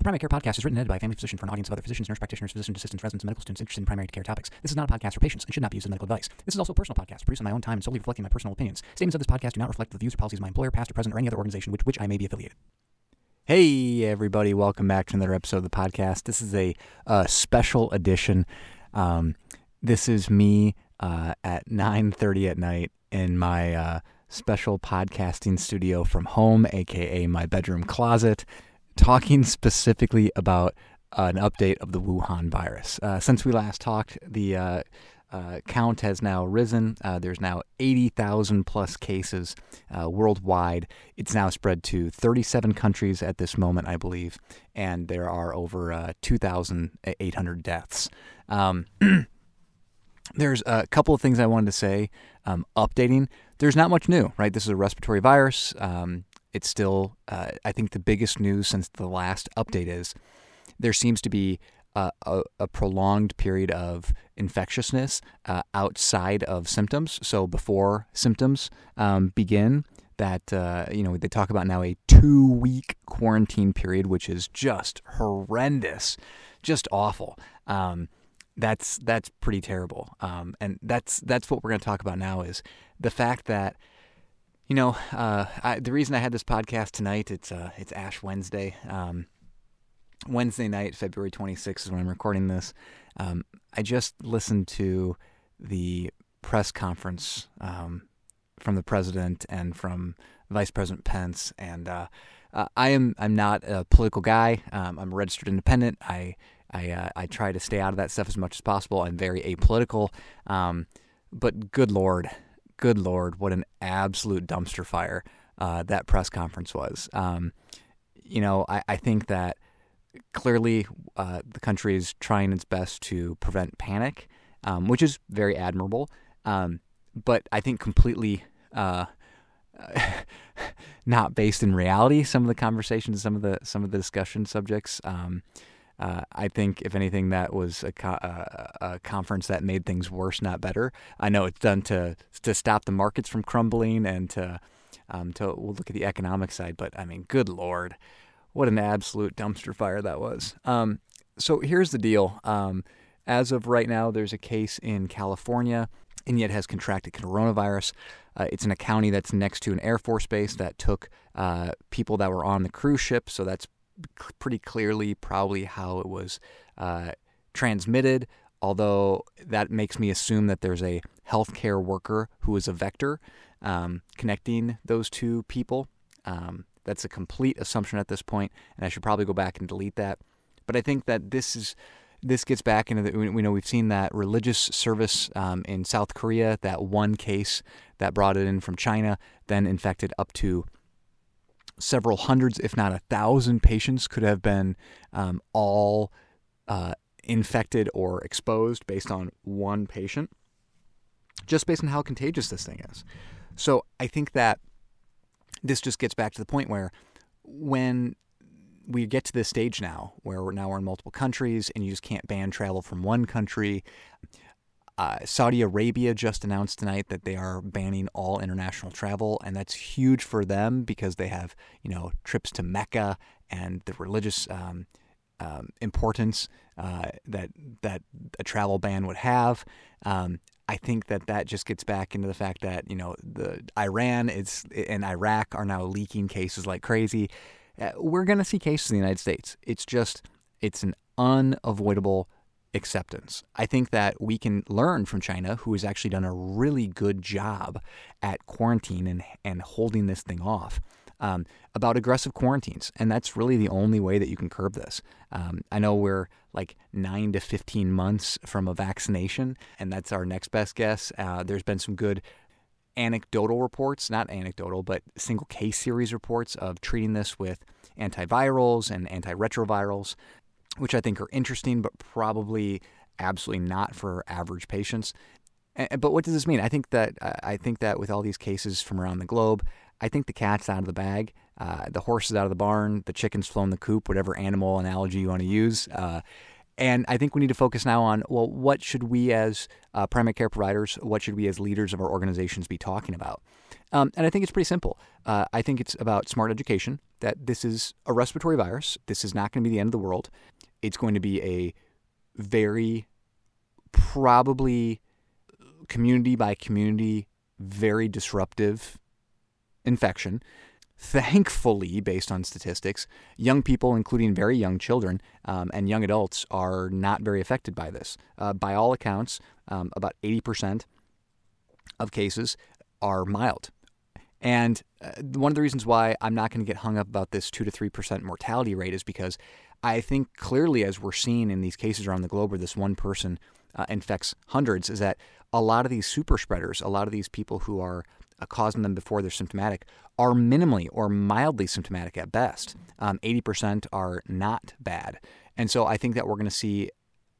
The Primary Care Podcast is written and edited by a family physician for an audience of other physicians, nurse practitioners, physician assistants, residents, and medical students interested in primary care topics. This is not a podcast for patients and should not be used as medical advice. This is also a personal podcast produced on my own time and solely reflecting my personal opinions. Statements of this podcast do not reflect the views or policies of my employer, past or present, or any other organization with which I may be affiliated. Hey, everybody, welcome back to another episode of the podcast. This is a special edition. Um, this is me uh, at 9.30 at night in my uh, special podcasting studio from home, aka my bedroom closet talking specifically about an update of the Wuhan virus. Uh, since we last talked, the uh, uh, count has now risen. Uh, there's now 80,000 plus cases uh, worldwide. It's now spread to 37 countries at this moment, I believe, and there are over uh, 2,800 deaths. Um, there's a couple of things I wanted to say. Um, updating. There's not much new, right? This is a respiratory virus. Um, it's still, uh, I think, the biggest news since the last update is there seems to be a, a, a prolonged period of infectiousness uh, outside of symptoms. So before symptoms um, begin, that uh, you know they talk about now a two-week quarantine period, which is just horrendous, just awful. Um, that's that's pretty terrible, um, and that's that's what we're going to talk about now is the fact that you know, uh, I, the reason I had this podcast tonight, it's uh, it's Ash Wednesday. Um, Wednesday night, February 26th is when I'm recording this. Um, I just listened to the press conference um, from the president and from Vice President Pence, and uh, uh, I am I'm not a political guy. Um, I'm a registered independent. I I uh, I try to stay out of that stuff as much as possible. I'm very apolitical, um, but good lord, good lord, what an absolute dumpster fire uh, that press conference was. Um, you know, I, I, think that clearly uh, the country is trying its best to prevent panic, um, which is very admirable. Um, but I think completely uh, not based in reality. Some of the conversations, some of the some of the discussion subjects. Um, uh, I think, if anything, that was a, co- uh, a, conference that made things worse, not better. I know it's done to to stop the markets from crumbling and to um, to we'll look at the economic side, but I mean, good lord, what an absolute dumpster fire that was. Um, so here's the deal. Um, as of right now, there's a case in California, and yet has contracted coronavirus. Uh, it's in a county that's next to an Air Force base that took uh, people that were on the cruise ship, so that's pretty clearly probably how it was uh, transmitted, although that makes me assume that there's a healthcare worker who is a vector um, connecting those two people. Um, that's a complete assumption at this point, and I should probably go back and delete that. But I think that this is this gets back into the we know we've seen that religious service um, in South Korea, that one case that brought it in from China, then infected up to several hundreds, if not a thousand patients could have been um, all uh, infected or exposed based on one patient, just based on how contagious this thing is. So I think that this just gets back to the point where when we get to this stage now where we're now we're in multiple countries and you just can't ban travel from one country uh, Saudi Arabia just announced tonight that they are banning all international travel, and that's huge for them because they have, you know, trips to Mecca and the religious um, um, importance uh, that that a travel ban would have. Um, I think that that just gets back into the fact that you know the Iran is and Iraq are now leaking cases like crazy. Uh, we're going to see cases in the United States. It's just it's an unavoidable acceptance. I think that we can learn from China, who has actually done a really good job at quarantine and, and holding this thing off. Um, about aggressive quarantines. And that's really the only way that you can curb this. Um, I know we're like nine to 15 months from a vaccination, and that's our next best guess. Uh, there's been some good anecdotal reports, not anecdotal, but single case series reports of treating this with antivirals and antiretrovirals which I think are interesting, but probably absolutely not for average patients. But what does this mean? I think that I think that with all these cases from around the globe, I think the cat's out of the bag, uh, the horse is out of the barn, the chicken's flown the coop, whatever animal analogy you want to use. Uh, and I think we need to focus now on well, what should we as uh, primary care providers, what should we as leaders of our organizations be talking about? Um, and I think it's pretty simple. Uh, I think it's about smart education that this is a respiratory virus. This is not going to be the end of the world. It's going to be a very, probably community by community, very disruptive infection. Thankfully, based on statistics, young people, including very young children um, and young adults, are not very affected by this. Uh, by all accounts, um, about 80% of cases are mild. And uh, one of the reasons why I'm not going to get hung up about this 2 to 3% mortality rate is because I think clearly, as we're seeing in these cases around the globe where this one person uh, infects hundreds, is that a lot of these super spreaders, a lot of these people who are uh, causing them before they're symptomatic, are minimally or mildly symptomatic at best. Um, 80% are not bad. And so I think that we're going to see,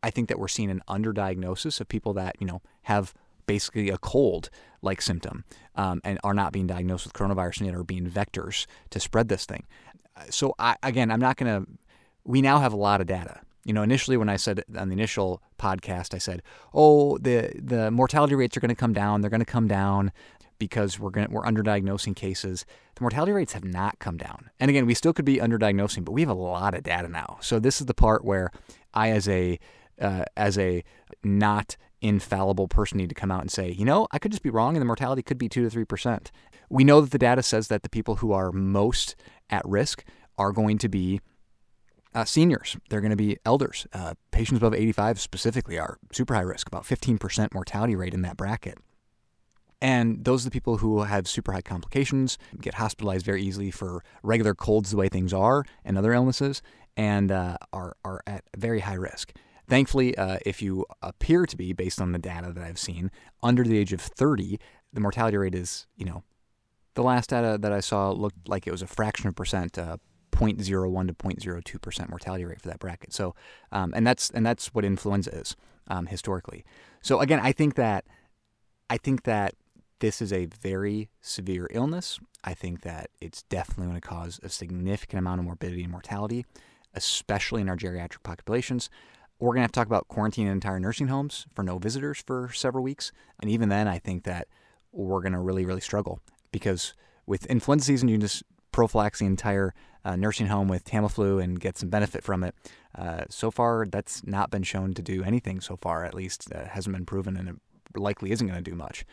I think that we're seeing an underdiagnosis of people that, you know, have basically a cold like symptom um, and are not being diagnosed with coronavirus and yet are being vectors to spread this thing. Uh, so, I, again, I'm not going to, we now have a lot of data. You know, initially when I said on the initial podcast, I said, "Oh, the the mortality rates are going to come down. They're going to come down because we're going we're underdiagnosing cases." The mortality rates have not come down. And again, we still could be underdiagnosing, but we have a lot of data now. So this is the part where I, as a uh, as a not infallible person need to come out and say, you know, I could just be wrong and the mortality could be 2 to 3%. We know that the data says that the people who are most at risk are going to be uh, seniors. They're going to be elders. Uh, patients above 85 specifically are super high risk, about 15% mortality rate in that bracket. And those are the people who have super high complications, get hospitalized very easily for regular colds the way things are and other illnesses, and uh, are, are at very high risk. Thankfully, uh, if you appear to be, based on the data that I've seen, under the age of 30, the mortality rate is, you know, the last data that I saw looked like it was a fraction of percent, uh, 0.01 to 0.02 percent mortality rate for that bracket. So, um, and that's and that's what influenza is um, historically. So again, I think that I think that this is a very severe illness. I think that it's definitely going to cause a significant amount of morbidity and mortality, especially in our geriatric populations. We're going to have to talk about quarantining entire nursing homes for no visitors for several weeks. And even then, I think that we're going to really, really struggle because with influenza season, you just prophylax the entire uh, nursing home with Tamiflu and get some benefit from it. Uh, so far, that's not been shown to do anything so far, at least uh, hasn't been proven and it likely isn't going to do much.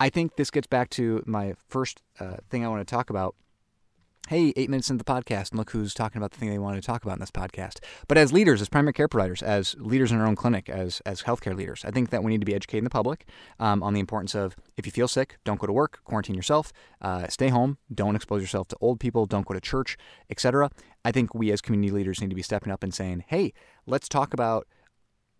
I think this gets back to my first uh, thing I want to talk about hey, eight minutes into the podcast, and look who's talking about the thing they wanted to talk about in this podcast. But as leaders, as primary care providers, as leaders in our own clinic, as as healthcare leaders, I think that we need to be educating the public um, on the importance of if you feel sick, don't go to work, quarantine yourself, uh, stay home, don't expose yourself to old people, don't go to church, etc. I think we as community leaders need to be stepping up and saying, hey, let's talk about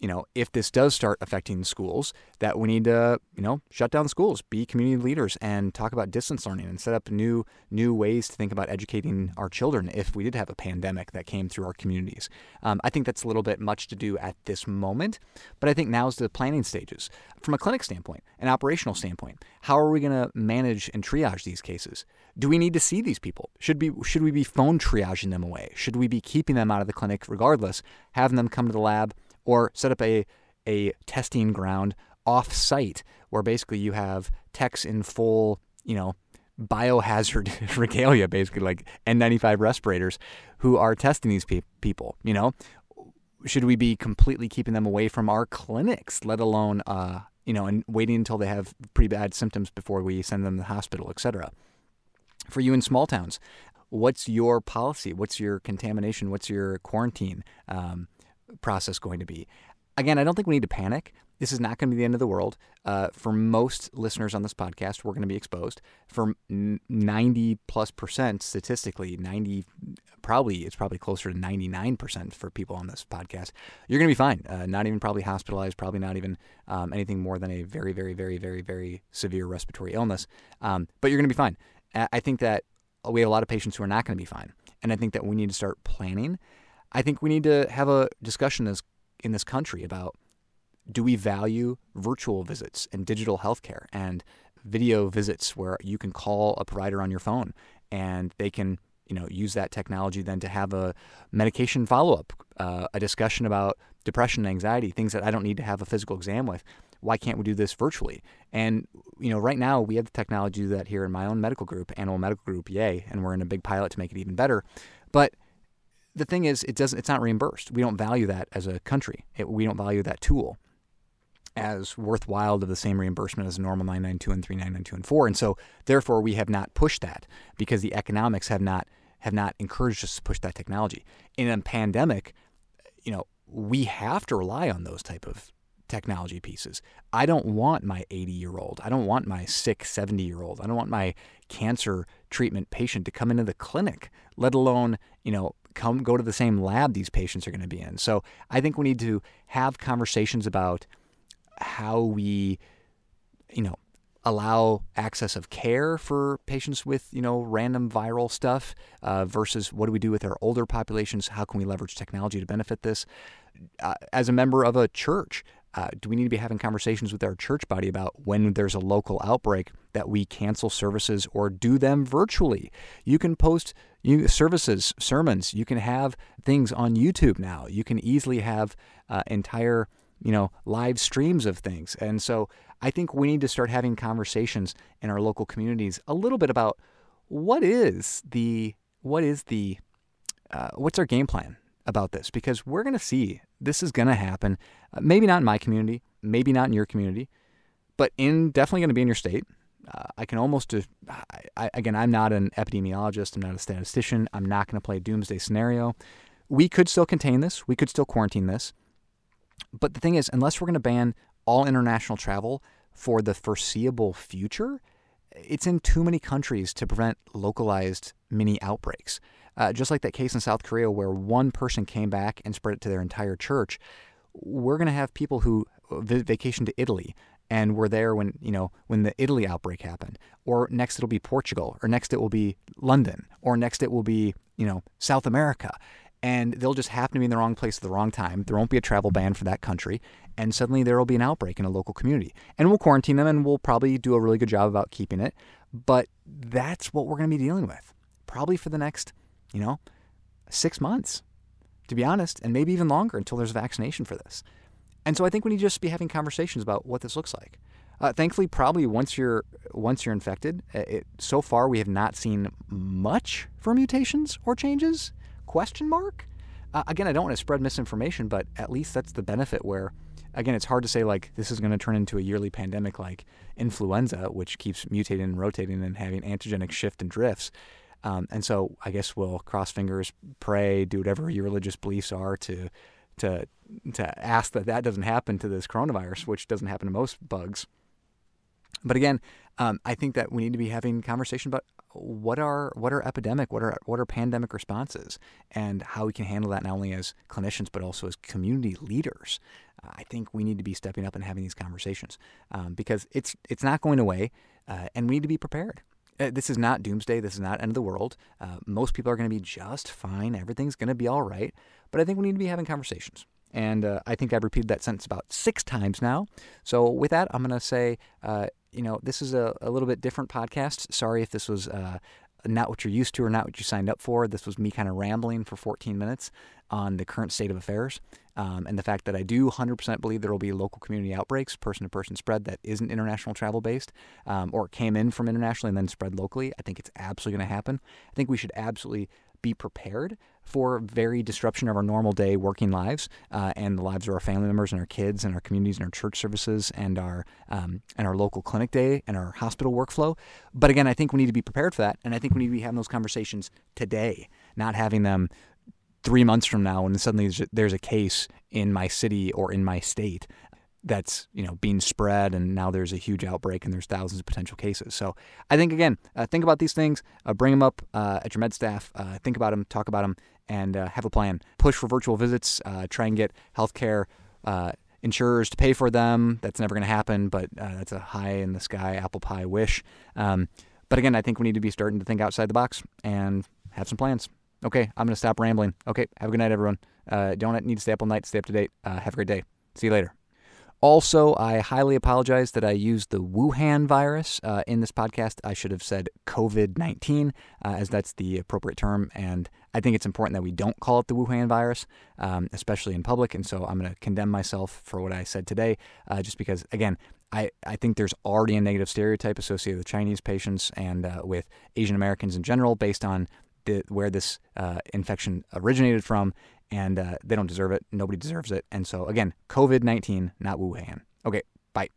you know, if this does start affecting schools, that we need to, you know, shut down schools, be community leaders, and talk about distance learning and set up new new ways to think about educating our children if we did have a pandemic that came through our communities. Um, I think that's a little bit much to do at this moment, but I think now is the planning stages. From a clinic standpoint, an operational standpoint, how are we going to manage and triage these cases? Do we need to see these people? Should be should we be phone triaging them away? Should we be keeping them out of the clinic regardless, having them come to the lab? Or set up a, a testing ground off site where basically you have techs in full, you know, biohazard regalia, basically like N95 respirators, who are testing these pe- people. You know, should we be completely keeping them away from our clinics, let alone, uh, you know, and waiting until they have pretty bad symptoms before we send them to the hospital, etc. For you in small towns, what's your policy? What's your contamination? What's your quarantine? Um, process going to be? Again, I don't think we need to panic. This is not going to be the end of the world. Uh, for most listeners on this podcast, we're going to be exposed. For 90 plus percent, statistically, 90, probably, it's probably closer to 99% for people on this podcast, you're going to be fine. Uh, not even probably hospitalized, probably not even um, anything more than a very, very, very, very, very severe respiratory illness. Um, but you're going to be fine. I think that we have a lot of patients who are not going to be fine. And I think that we need to start planning I think we need to have a discussion in this, in this country about do we value virtual visits and digital healthcare and video visits where you can call a provider on your phone and they can you know use that technology then to have a medication follow-up uh, a discussion about depression and anxiety things that i don't need to have a physical exam with why can't we do this virtually? And you know, right now we have the technology that here in my own medical group, Animal Medical Group, yay, and we're in a big pilot to make it even better. But the thing is, it doesn't. It's not reimbursed. We don't value that as a country. It, we don't value that tool as worthwhile of the same reimbursement as a normal 992 and 3992 and 4 and so therefore we have not pushed that because the economics have not have not encouraged us to push that technology in a pandemic you know we have to rely on those type of technology pieces. I don't want my 80 year old, I don't want my sick 70 year old, I don't want my cancer treatment patient to come into the clinic, let alone, you know, come go to the same lab these patients are going to be in. So I think we need to have conversations about how we, you know, allow access of care for patients with you know random viral stuff uh, versus what do we do with our older populations how can we leverage technology to benefit this uh, as a member of a church uh, do we need to be having conversations with our church body about when there's a local outbreak that we cancel services or do them virtually? You can post you, services, sermons. You can have things on YouTube now. You can easily have uh, entire you know live streams of things. And so I think we need to start having conversations in our local communities a little bit about what is the what is the uh, what's our game plan about this because we're going to see this is going to happen. Uh, maybe not in my community, maybe not in your community, but in definitely going to be in your state. Uh, I can almost, uh, I, again, I'm not an epidemiologist, I'm not a statistician, I'm not going to play doomsday scenario. We could still contain this, we could still quarantine this. But the thing is, unless we're going to ban all international travel for the foreseeable future, it's in too many countries to prevent localized mini outbreaks. Uh, just like that case in South Korea where one person came back and spread it to their entire church, we're going to have people who vacation to Italy and were there when you know when the Italy outbreak happened, or next it'll be Portugal, or next it will be London, or next it will be you know South America, and they'll just happen to be in the wrong place at the wrong time. There won't be a travel ban for that country, and suddenly there will be an outbreak in a local community, and we'll quarantine them, and we'll probably do a really good job about keeping it. But that's what we're going to be dealing with, probably for the next you know, six months, to be honest, and maybe even longer until there's a vaccination for this. And so I think we need to just be having conversations about what this looks like. Uh, thankfully, probably once you're once you're infected, uh, it, so far we have not seen much for mutations or changes. Question mark. Uh, again, I don't want to spread misinformation, but at least that's the benefit. Where, again, it's hard to say like this is going to turn into a yearly pandemic like influenza, which keeps mutating and rotating and having antigenic shift and drifts. Um, and so I guess we'll cross fingers, pray, do whatever your religious beliefs are to to to ask that that doesn't happen to this coronavirus, which doesn't happen to most bugs. But again, um, I think that we need to be having conversation about what are what are epidemic, what are what are pandemic responses, and how we can handle that not only as clinicians but also as community leaders. I think we need to be stepping up and having these conversations um, because it's it's not going away, uh, and we need to be prepared. Uh, this is not doomsday. This is not end of the world. Uh, most people are going to be just fine. Everything's going to be all right. But I think we need to be having conversations. And uh, I think I've repeated that sentence about six times now. So with that, I'm going to say, uh, you know, this is a, a, little bit different podcast. Sorry if this was uh, not what you're used to or not what you signed up for. This was me kind of rambling for 14 minutes on the current state of affairs um, and the fact that I do 100% believe there will be local community outbreaks, person to person spread that isn't international travel based um, or came in from internationally and then spread locally. I think it's absolutely going to happen. I think we should absolutely be prepared for very disruption of our normal day working lives uh, and the lives of our family members and our kids and our communities and our church services and our um, and our local clinic day and our hospital workflow. But again, I think we need to be prepared for that, and I think we need to be having those conversations today, not having them three months from now when suddenly there's a case in my city or in my state that's you know being spread and now there's a huge outbreak and there's thousands of potential cases. So i think again uh, think about these things uh, bring them up uh, at your med staff uh, think about them talk about them and uh, have a plan. Push for virtual visits uh, try and get healthcare insurers to pay for them. That's never going to happen but that's a high in the sky apple pie wish. Um, but again i think we need to be starting to think outside the box and have some plans. Okay i'm going to stop rambling. Okay have a good night everyone. Don't need to stay up all night stay up to date. Have a great day. See you later Also, I highly apologize that I used the Wuhan virus uh, in this podcast. I should have said COVID 19, uh, as that's the appropriate term. And I think it's important that we don't call it the Wuhan virus, um, especially in public. And so I'm going to condemn myself for what I said today, uh, just because, again, I, I think there's already a negative stereotype associated with Chinese patients and uh, with Asian Americans in general based on the, where this uh, infection originated from and uh, they don't deserve it. Nobody deserves it. And so, again, COVID 19, not Wuhan. Okay, bye.